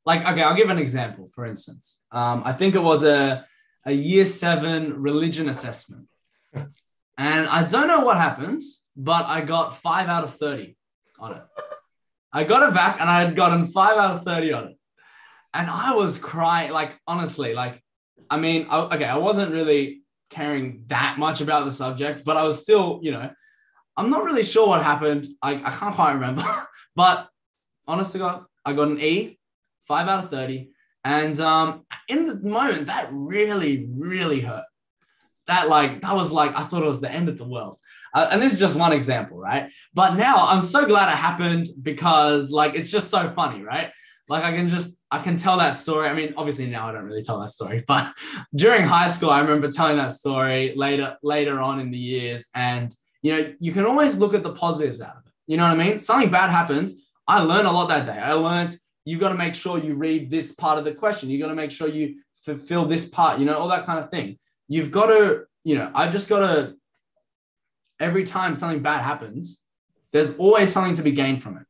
like okay, I'll give an example. For instance, um, I think it was a a year seven religion assessment, <laughs> and I don't know what happened, but I got five out of thirty on it. I got it back, and I had gotten five out of thirty on it. And I was crying. Like honestly, like I mean, I, okay, I wasn't really caring that much about the subject, but I was still, you know, I'm not really sure what happened. I, I can't quite remember, <laughs> but honest to God, I got an E, five out of 30. And um, in the moment, that really, really hurt. That like, that was like, I thought it was the end of the world. Uh, and this is just one example, right? But now I'm so glad it happened because like, it's just so funny, right? Like I can just I can tell that story. I mean, obviously now I don't really tell that story, but <laughs> during high school, I remember telling that story later later on in the years. And you know, you can always look at the positives out of it. You know what I mean? Something bad happens. I learned a lot that day. I learned you got to make sure you read this part of the question. You got to make sure you fulfill this part, you know, all that kind of thing. You've got to, you know, I just got to, every time something bad happens, there's always something to be gained from it,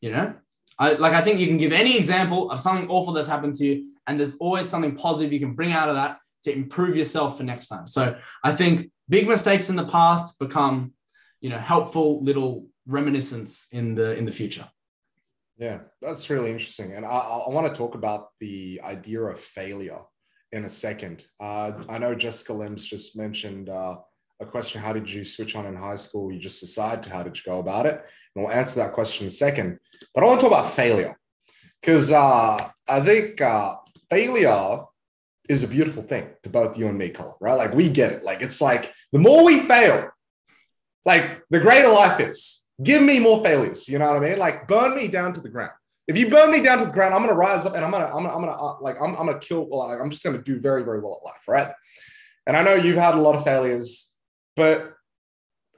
you know? I, like I think you can give any example of something awful that's happened to you, and there's always something positive you can bring out of that to improve yourself for next time. So I think big mistakes in the past become, you know, helpful little reminiscence in the in the future. Yeah, that's really interesting, and I, I want to talk about the idea of failure in a second. Uh, I know Jessica Lim's just mentioned uh, a question how did you switch on in high school you just decide to how did you go about it and we'll answer that question in a second. But i want to talk about failure because uh, i think uh, failure is a beautiful thing to both you and me colin right? Like we get it. Like it's like the more we fail like the greater life is. Give me more failures you know what i mean? Like burn me down to the ground. If you burn me down to the ground i'm gonna rise up and i'm gonna i'm gonna, I'm gonna uh, like I'm, I'm gonna kill like i'm just gonna do very very well at life right? And i know you've had a lot of failures but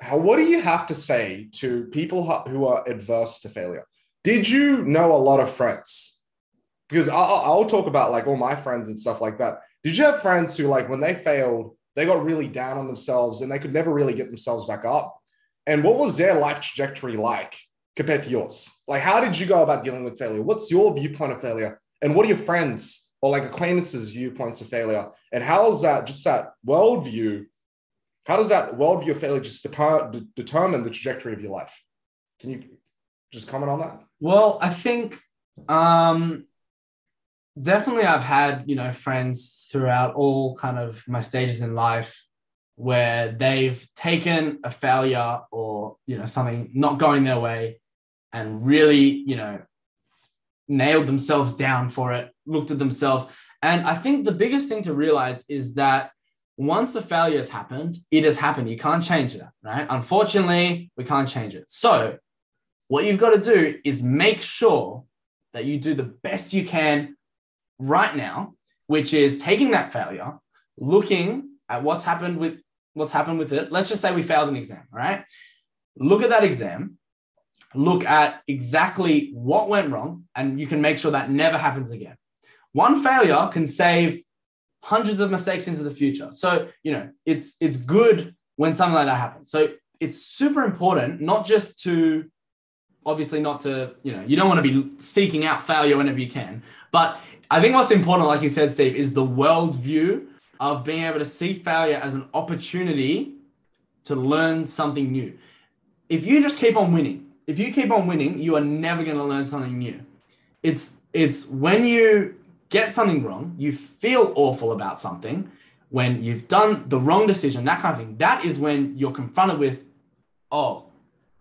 how, what do you have to say to people who are adverse to failure? Did you know a lot of friends? Because I'll, I'll talk about like all my friends and stuff like that. Did you have friends who, like, when they failed, they got really down on themselves and they could never really get themselves back up? And what was their life trajectory like compared to yours? Like, how did you go about dealing with failure? What's your viewpoint of failure? And what are your friends or like acquaintances' viewpoints of failure? And how is that just that worldview how does that worldview of failure just de- determine the trajectory of your life? Can you just comment on that? Well, I think um, definitely I've had, you know, friends throughout all kind of my stages in life where they've taken a failure or, you know, something not going their way and really, you know, nailed themselves down for it, looked at themselves. And I think the biggest thing to realize is that once a failure has happened, it has happened. You can't change that, right? Unfortunately, we can't change it. So, what you've got to do is make sure that you do the best you can right now, which is taking that failure, looking at what's happened with what's happened with it. Let's just say we failed an exam, right? Look at that exam, look at exactly what went wrong, and you can make sure that never happens again. One failure can save hundreds of mistakes into the future. So, you know, it's it's good when something like that happens. So it's super important, not just to obviously not to, you know, you don't want to be seeking out failure whenever you can. But I think what's important, like you said, Steve, is the worldview of being able to see failure as an opportunity to learn something new. If you just keep on winning, if you keep on winning, you are never going to learn something new. It's it's when you get something wrong, you feel awful about something, when you've done the wrong decision, that kind of thing, that is when you're confronted with, oh,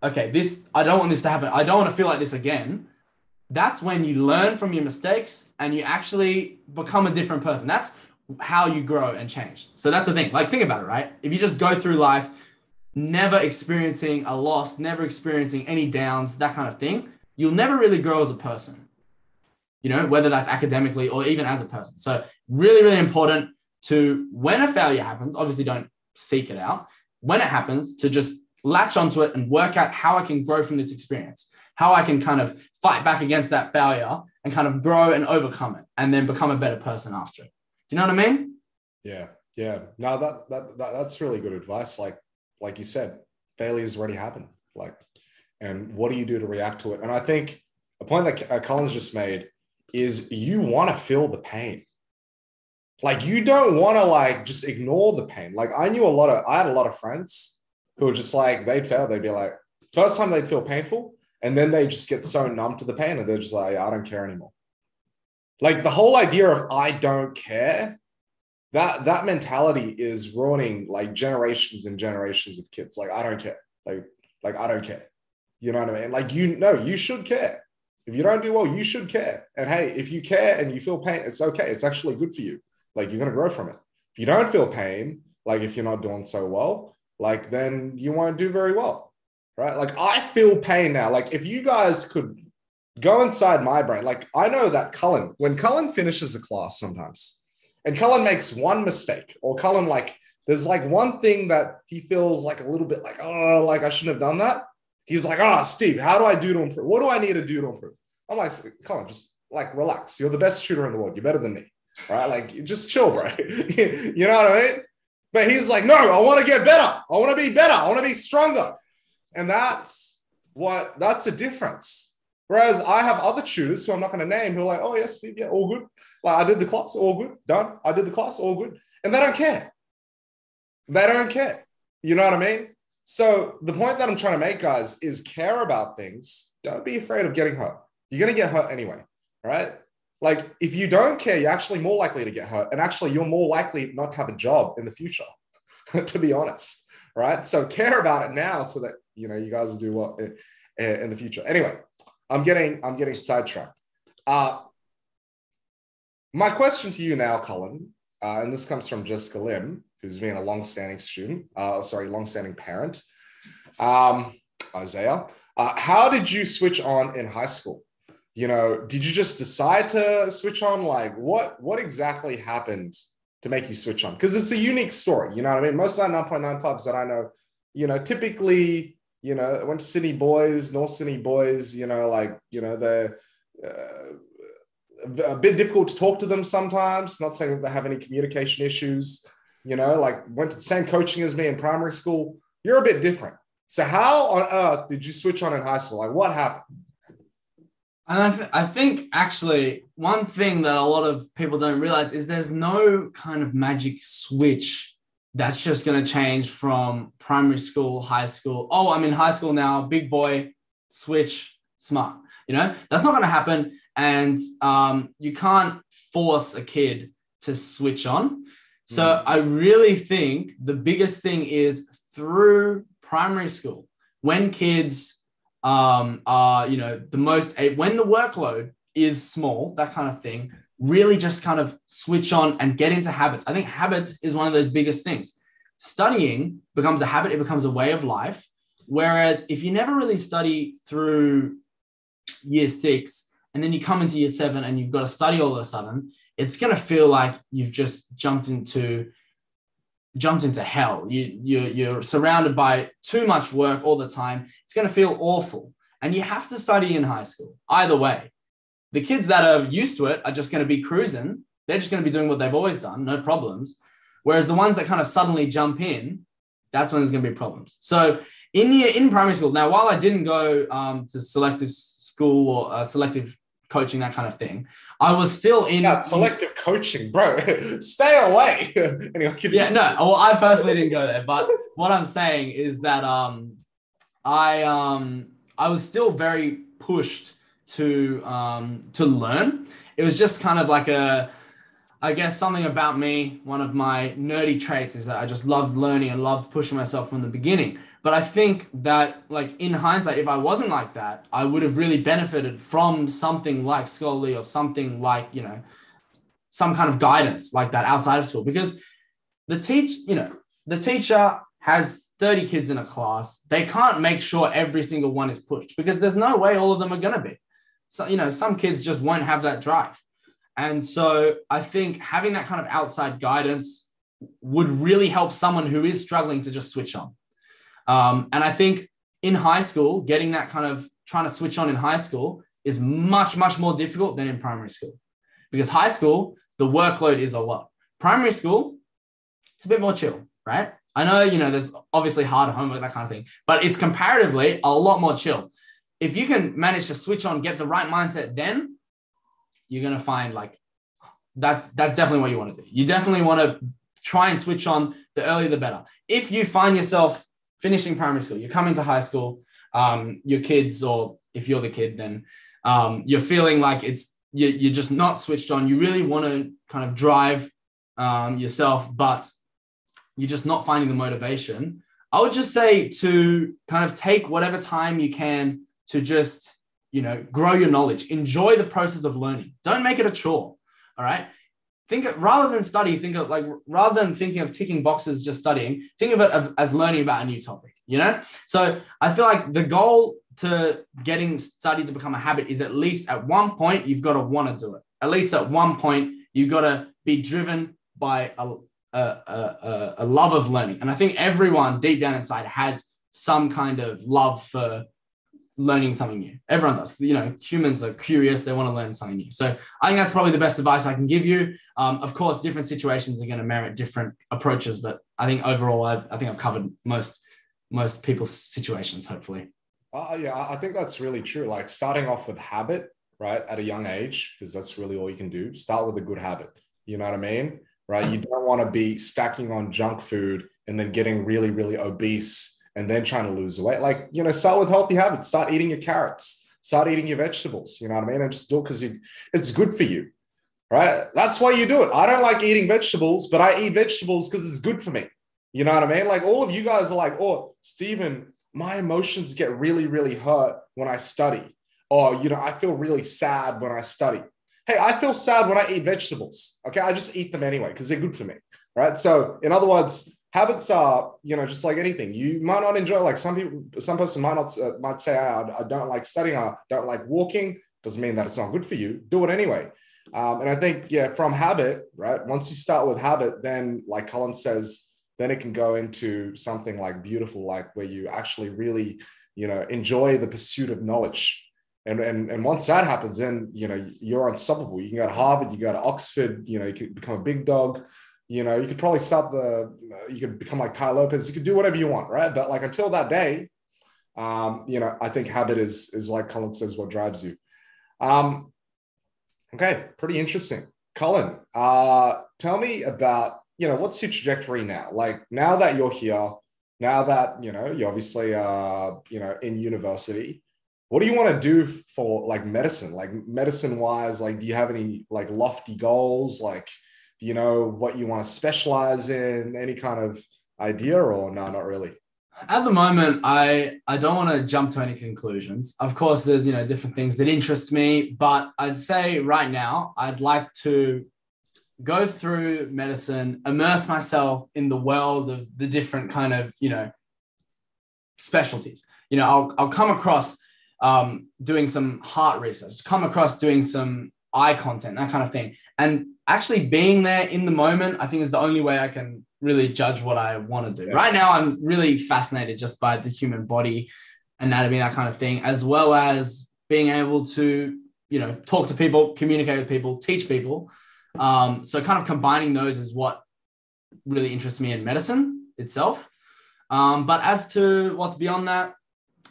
okay, this, I don't want this to happen. I don't want to feel like this again. That's when you learn from your mistakes and you actually become a different person. That's how you grow and change. So that's the thing. Like, think about it, right? If you just go through life, never experiencing a loss, never experiencing any downs, that kind of thing, you'll never really grow as a person you know, whether that's academically or even as a person. So, really, really important to when a failure happens, obviously don't seek it out. When it happens, to just latch onto it and work out how I can grow from this experience, how I can kind of fight back against that failure and kind of grow and overcome it and then become a better person after it. Do you know what I mean? Yeah. Yeah. No, that, that, that that's really good advice. Like, like you said, failures already happened. Like, and what do you do to react to it? And I think a point that uh, Cullen's just made is you want to feel the pain. Like you don't want to like just ignore the pain. Like I knew a lot of I had a lot of friends who were just like they'd fail, they'd be like, first time they'd feel painful, and then they just get so numb to the pain and they're just like, I don't care anymore. like the whole idea of I don't care, that that mentality is ruining like generations and generations of kids. Like I don't care. Like like I don't care. You know what I mean? Like you know, you should care. If you don't do well, you should care. And hey, if you care and you feel pain, it's okay. It's actually good for you. Like you're gonna grow from it. If you don't feel pain, like if you're not doing so well, like then you won't do very well. Right? Like I feel pain now. Like if you guys could go inside my brain, like I know that Cullen, when Cullen finishes a class sometimes, and Cullen makes one mistake, or Cullen like there's like one thing that he feels like a little bit like, oh, like I shouldn't have done that. He's like, oh, Steve, how do I do to improve? What do I need to do to improve? I'm like, Cullen, just like relax. You're the best shooter in the world. You're better than me. Right? Like, just chill, bro. <laughs> you know what I mean? But he's like, no, I want to get better. I want to be better. I want to be stronger. And that's what that's the difference. Whereas I have other tutors who I'm not going to name who are like, oh, yes, Steve, yeah, all good. Like, I did the class, all good, done. I did the class, all good. And they don't care. They don't care. You know what I mean? So the point that I'm trying to make, guys, is care about things. Don't be afraid of getting hurt. You're going to get hurt anyway, right? Like if you don't care, you're actually more likely to get hurt. And actually, you're more likely not to have a job in the future, <laughs> to be honest, right? So care about it now so that, you know, you guys will do what in, in the future. Anyway, I'm getting, I'm getting sidetracked. Uh, my question to you now, Cullen, uh, and this comes from Jessica Lim, who's been a long-standing student, uh, sorry, long-standing parent. Um, Isaiah, uh, how did you switch on in high school? You know, did you just decide to switch on? Like, what what exactly happened to make you switch on? Because it's a unique story. You know what I mean? Most of the 9.95s that I know, you know, typically, you know, went to Sydney boys, North Sydney boys. You know, like you know they're. Uh, a bit difficult to talk to them sometimes. Not saying that they have any communication issues, you know, like went to the same coaching as me in primary school. You're a bit different. So, how on earth did you switch on in high school? Like, what happened? And I, th- I think actually one thing that a lot of people don't realize is there's no kind of magic switch that's just going to change from primary school, high school. Oh, I'm in high school now, big boy, switch, smart. You know, that's not going to happen. And um, you can't force a kid to switch on. So mm. I really think the biggest thing is through primary school, when kids um, are, you know, the most, when the workload is small, that kind of thing, really just kind of switch on and get into habits. I think habits is one of those biggest things. Studying becomes a habit, it becomes a way of life. Whereas if you never really study through year six and then you come into year seven and you've got to study all of a sudden, it's going to feel like you've just jumped into jumped into hell. You, you, you're surrounded by too much work all the time. It's going to feel awful. And you have to study in high school. Either way, the kids that are used to it are just going to be cruising. They're just going to be doing what they've always done, no problems. Whereas the ones that kind of suddenly jump in, that's when there's going to be problems. So in year, in primary school, now while I didn't go um, to selective school or uh, selective coaching, that kind of thing. I was still in yeah, selective coaching, bro. <laughs> Stay away. <laughs> anyway, yeah, no. Well, I personally didn't go there, but what I'm saying is that um, I um, I was still very pushed to um, to learn. It was just kind of like a I guess something about me, one of my nerdy traits is that I just loved learning and loved pushing myself from the beginning. But I think that, like in hindsight, if I wasn't like that, I would have really benefited from something like scholarly or something like, you know, some kind of guidance like that outside of school. Because the teach, you know, the teacher has 30 kids in a class. They can't make sure every single one is pushed because there's no way all of them are going to be. So, you know, some kids just won't have that drive. And so I think having that kind of outside guidance would really help someone who is struggling to just switch on. Um, and I think in high school, getting that kind of trying to switch on in high school is much, much more difficult than in primary school. Because high school, the workload is a lot. Primary school, it's a bit more chill, right? I know, you know, there's obviously hard homework, that kind of thing, but it's comparatively a lot more chill. If you can manage to switch on, get the right mindset, then you're gonna find like that's that's definitely what you want to do. You definitely want to try and switch on the earlier the better. If you find yourself finishing primary school, you're coming to high school, um, your kids, or if you're the kid, then um, you're feeling like it's you, you're just not switched on. You really want to kind of drive um, yourself, but you're just not finding the motivation. I would just say to kind of take whatever time you can to just, you know, grow your knowledge, enjoy the process of learning. Don't make it a chore. All right. Think of, rather than study, think of like rather than thinking of ticking boxes, just studying, think of it as learning about a new topic, you know? So I feel like the goal to getting study to become a habit is at least at one point you've got to want to do it. At least at one point you've got to be driven by a, a, a, a love of learning. And I think everyone deep down inside has some kind of love for learning something new. Everyone does. You know, humans are curious; they want to learn something new. So I think that's probably the best advice I can give you. Um, of course, different situations are going to merit different approaches, but I think overall, I, I think I've covered most most people's situations. Hopefully. Uh, yeah, I think that's really true. Like starting off with habit, right, at a young age, because that's really all you can do. Start with a good habit. You know what I mean? Right. You don't want to be stacking on junk food and then getting really, really obese and then trying to lose weight. Like, you know, start with healthy habits. Start eating your carrots. Start eating your vegetables. You know what I mean? And just do it because it's good for you. Right. That's why you do it. I don't like eating vegetables, but I eat vegetables because it's good for me. You know what I mean? Like all of you guys are like, oh, Stephen, my emotions get really, really hurt when I study. Or, you know, I feel really sad when I study. Hey, I feel sad when I eat vegetables. Okay. I just eat them anyway because they're good for me. Right. So, in other words, habits are, you know, just like anything. You might not enjoy, like some people, some person might not, uh, might say, I, I don't like studying, I don't like walking. Doesn't mean that it's not good for you. Do it anyway. Um, and I think, yeah, from habit, right? Once you start with habit, then, like Cullen says, then it can go into something like beautiful, like where you actually really, you know, enjoy the pursuit of knowledge. And, and, and once that happens, then, you know, you're unstoppable. You can go to Harvard, you go to Oxford, you know, you could become a big dog. You know, you could probably start the, you could become like Tai Lopez. You could do whatever you want, right? But like until that day, um, you know, I think habit is, is like Cullen says, what drives you. Um, okay, pretty interesting. Cullen, uh, tell me about you know, what's your trajectory now? Like now that you're here, now that, you know, you're obviously, uh, you know, in university, what do you want to do for like medicine? Like medicine wise, like, do you have any like lofty goals? Like, do you know what you want to specialize in? Any kind of idea or no, not really? At the moment, I I don't want to jump to any conclusions. Of course, there's you know different things that interest me, but I'd say right now I'd like to go through medicine, immerse myself in the world of the different kind of, you know, specialties. You know, I'll, I'll come across um, doing some heart research, come across doing some eye content, that kind of thing. And actually being there in the moment, I think is the only way I can really judge what I want to do. Right now, I'm really fascinated just by the human body, anatomy, that kind of thing, as well as being able to, you know, talk to people, communicate with people, teach people. Um, so kind of combining those is what really interests me in medicine itself. Um, but as to what's beyond that,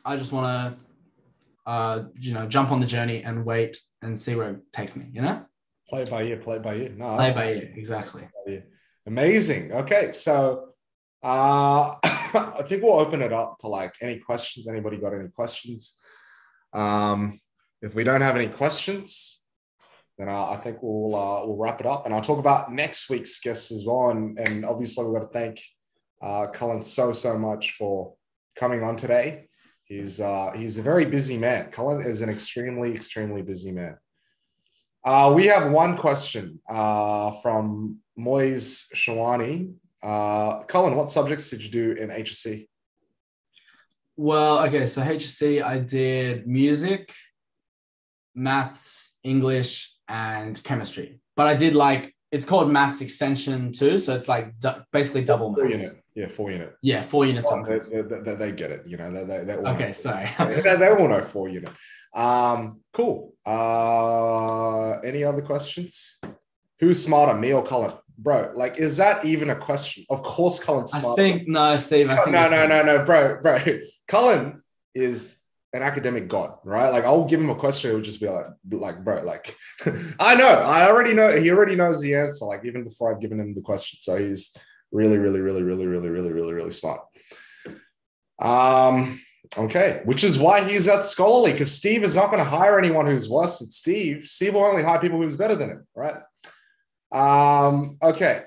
I just want to, uh, you know, jump on the journey and wait and see where it takes me. You know, play by ear, play by ear. No, play by ear, exactly. Amazing. Okay, so uh, <coughs> I think we'll open it up to like any questions. Anybody got any questions? Um, if we don't have any questions, then uh, I think we'll uh, we'll wrap it up, and I'll talk about next week's guests as well. And, and obviously, we've got to thank uh, Cullen so so much for coming on today. He's uh, he's a very busy man. Cullen is an extremely extremely busy man. Uh, we have one question uh, from Moise Shawani. Uh, Cullen, what subjects did you do in HSC? Well, okay, so HSC, I did music, maths, English, and chemistry. But I did like it's called maths extension too, so it's like du- basically double maths. Unit, yeah, four unit. Yeah, four units. Well, they, they, they, get it, you know. They, they, they okay, know. sorry. <laughs> they, they all know four unit. Um, cool. Uh, any other questions? Who's smarter, me or Cullen? Bro, like, is that even a question? Of course, Cullen's smarter. I think no, Steve. I no, no, no, no, no, bro, bro. <laughs> Cullen is an academic god, right? Like I'll give him a question, he'll just be like, like, bro, like <laughs> I know, I already know, he already knows the answer, like even before I've given him the question. So he's really, really, really, really, really, really, really, really smart. Um, Okay, which is why he's at Scholarly because Steve is not going to hire anyone who's worse than Steve. Steve will only hire people who's better than him, right? Um, okay.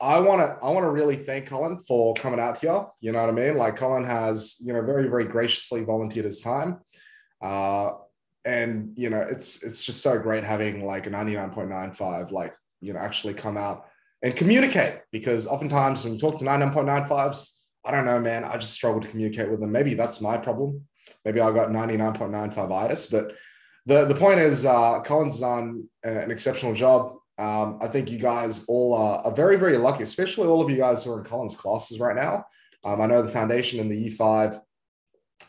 I want to I want to really thank Cullen for coming out here. You know what I mean? Like Cullen has, you know, very very graciously volunteered his time. Uh, and you know, it's it's just so great having like a 99.95 like, you know, actually come out and communicate because oftentimes when you talk to 99.95s, I don't know, man, I just struggle to communicate with them. Maybe that's my problem. Maybe I got 99.95 itis, but the the point is uh Cullen's done an exceptional job um, I think you guys all are, are, very, very lucky, especially all of you guys who are in Cullen's classes right now. Um, I know the foundation and the E5,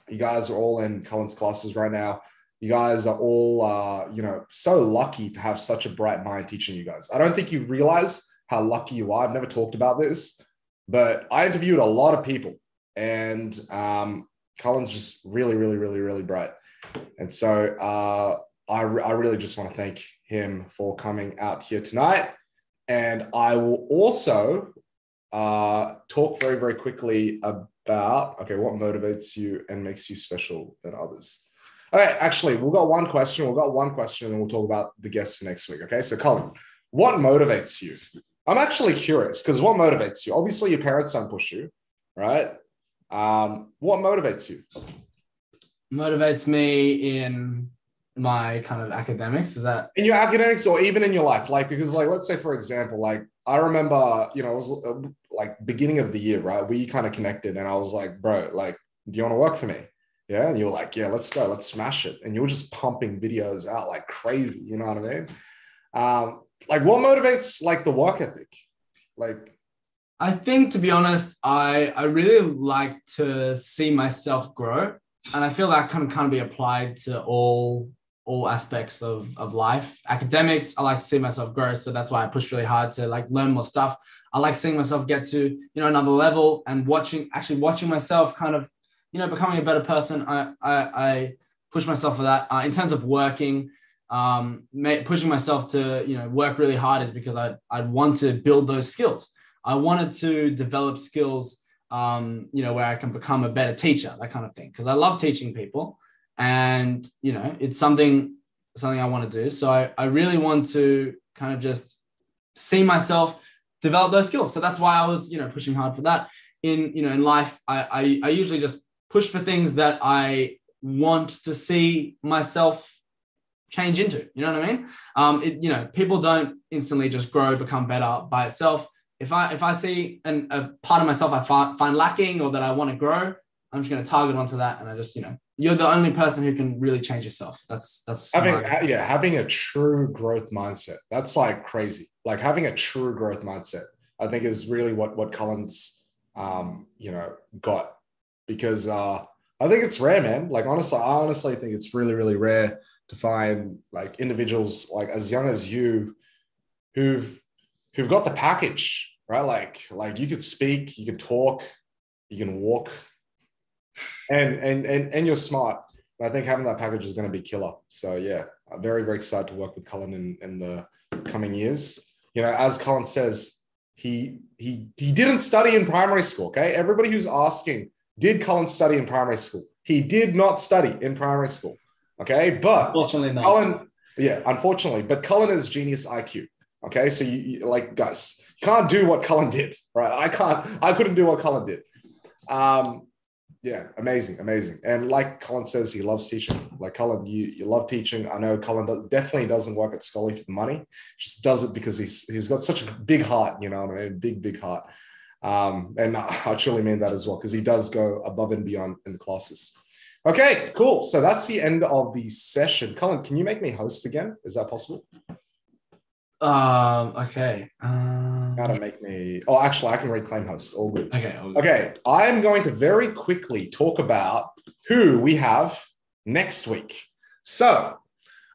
you guys are all in Cullen's classes right now. You guys are all, uh, you know, so lucky to have such a bright mind teaching you guys. I don't think you realize how lucky you are. I've never talked about this, but I interviewed a lot of people, and um, Cullen's just really, really, really, really bright. And so uh, I, I really just want to thank him for coming out here tonight. And I will also uh, talk very, very quickly about okay, what motivates you and makes you special than others. Okay, actually, we've got one question. We've got one question, and we'll talk about the guests for next week. Okay, so Cullen, what motivates you? I'm actually curious because what motivates you? Obviously, your parents don't push you, right? Um, what motivates you? Motivates me in my kind of academics is that in your academics or even in your life like because like let's say for example like i remember you know it was uh, like beginning of the year right we kind of connected and i was like bro like do you want to work for me yeah and you were like yeah let's go let's smash it and you were just pumping videos out like crazy you know what i mean um like what motivates like the work ethic like i think to be honest i i really like to see myself grow and i feel that can kind of be applied to all all aspects of, of life. Academics, I like to see myself grow. So that's why I push really hard to like learn more stuff. I like seeing myself get to, you know, another level and watching, actually watching myself kind of, you know, becoming a better person. I, I, I push myself for that. Uh, in terms of working, um, pushing myself to, you know, work really hard is because I, I want to build those skills. I wanted to develop skills, um, you know, where I can become a better teacher, that kind of thing. Because I love teaching people and you know it's something something i want to do so I, I really want to kind of just see myself develop those skills so that's why i was you know pushing hard for that in you know in life i i, I usually just push for things that i want to see myself change into you know what i mean um it, you know people don't instantly just grow become better by itself if i if i see an, a part of myself i find, find lacking or that i want to grow i'm just going to target onto that and i just you know you're the only person who can really change yourself. That's that's having yeah having a true growth mindset. That's like crazy. Like having a true growth mindset, I think is really what what Cullen's um, you know got because uh, I think it's rare, man. Like honestly, I honestly think it's really really rare to find like individuals like as young as you who've who've got the package right like like you could speak you can talk you can walk and and and and you're smart. I think having that package is going to be killer. So yeah, I'm very very excited to work with Cullen in, in the coming years. You know, as Cullen says, he he he didn't study in primary school. Okay, everybody who's asking, did Cullen study in primary school? He did not study in primary school. Okay, but unfortunately, not. Cullen, yeah, unfortunately, but Cullen is genius IQ. Okay, so you, you like guys, you can't do what Cullen did, right? I can't, I couldn't do what Cullen did. Um, yeah, amazing, amazing. And like Cullen says, he loves teaching. Like Cullen, you, you love teaching. I know Cullen does, definitely doesn't work at Scholarly for the money. Just does it because he's he's got such a big heart, you know, I mean, big big heart. Um, and I truly mean that as well because he does go above and beyond in the classes. Okay, cool. So that's the end of the session. Cullen, can you make me host again? Is that possible? Um. Okay. Um, How to make me? Oh, actually, I can reclaim host. All good. Okay. All good. Okay. I am going to very quickly talk about who we have next week. So,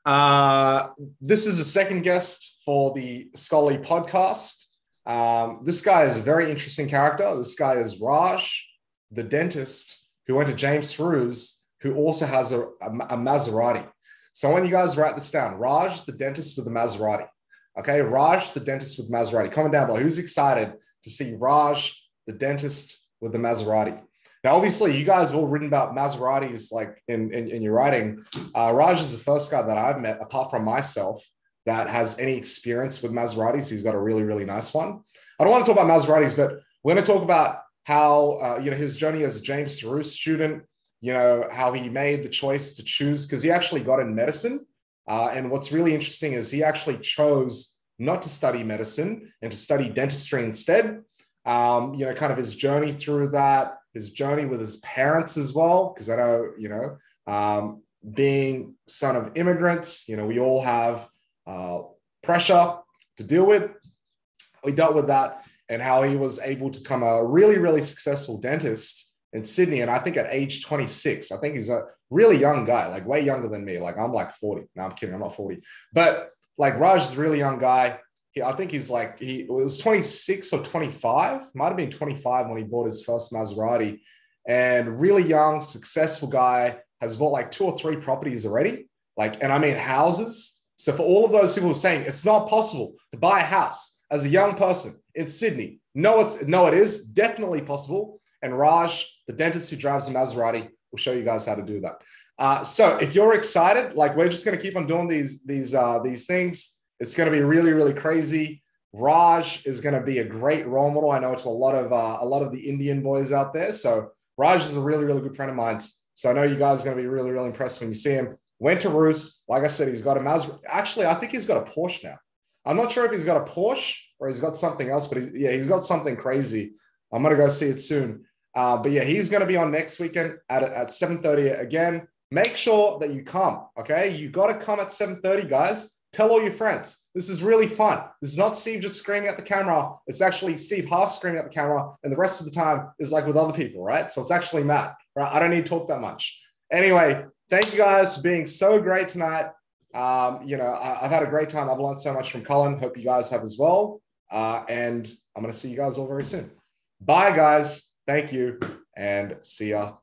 uh, this is a second guest for the Scholarly podcast. Um, this guy is a very interesting character. This guy is Raj, the dentist who went to James Ruse, who also has a, a, a Maserati. So, when you guys write this down, Raj, the dentist with the Maserati. Okay, Raj, the dentist with Maserati. Comment down below. Who's excited to see Raj, the dentist with the Maserati? Now, obviously, you guys have all written about Maseratis like in, in, in your writing. Uh, Raj is the first guy that I've met, apart from myself, that has any experience with Maseratis. He's got a really, really nice one. I don't want to talk about Maseratis, but we're going to talk about how, uh, you know, his journey as a James Ruse student, you know, how he made the choice to choose, because he actually got in medicine. Uh, and what's really interesting is he actually chose not to study medicine and to study dentistry instead. Um, you know, kind of his journey through that, his journey with his parents as well, because I know, you know, um, being son of immigrants, you know, we all have uh, pressure to deal with. We dealt with that and how he was able to become a really, really successful dentist in Sydney. And I think at age 26, I think he's a really young guy, like way younger than me. Like I'm like 40. No, I'm kidding. I'm not 40. But like Raj is a really young guy. He, I think he's like, he was 26 or 25, might have been 25 when he bought his first Maserati. And really young, successful guy, has bought like two or three properties already. Like, and I mean houses. So for all of those people saying it's not possible to buy a house as a young person in Sydney, no, it's no, it is definitely possible. And Raj, the dentist who drives a Maserati, will show you guys how to do that. Uh, so if you're excited, like we're just going to keep on doing these these uh, these things. It's going to be really really crazy. Raj is going to be a great role model. I know it's a lot of uh, a lot of the Indian boys out there. So Raj is a really really good friend of mine. So I know you guys are going to be really really impressed when you see him. Went to Ruse. Like I said, he's got a Maserati. Actually, I think he's got a Porsche now. I'm not sure if he's got a Porsche or he's got something else, but he's, yeah, he's got something crazy. I'm going to go see it soon. Uh, but yeah, he's going to be on next weekend at, at 7.30 again. Make sure that you come, okay? You got to come at 7.30, guys. Tell all your friends. This is really fun. This is not Steve just screaming at the camera. It's actually Steve half screaming at the camera, and the rest of the time is like with other people, right? So it's actually Matt, right? I don't need to talk that much. Anyway, thank you guys for being so great tonight. Um, you know, I, have had a great time. I've learned so much from Cullen. Hope you guys have as well. Uh, and I'm going to see you guys all very soon. Bye, guys. Thank you and see ya.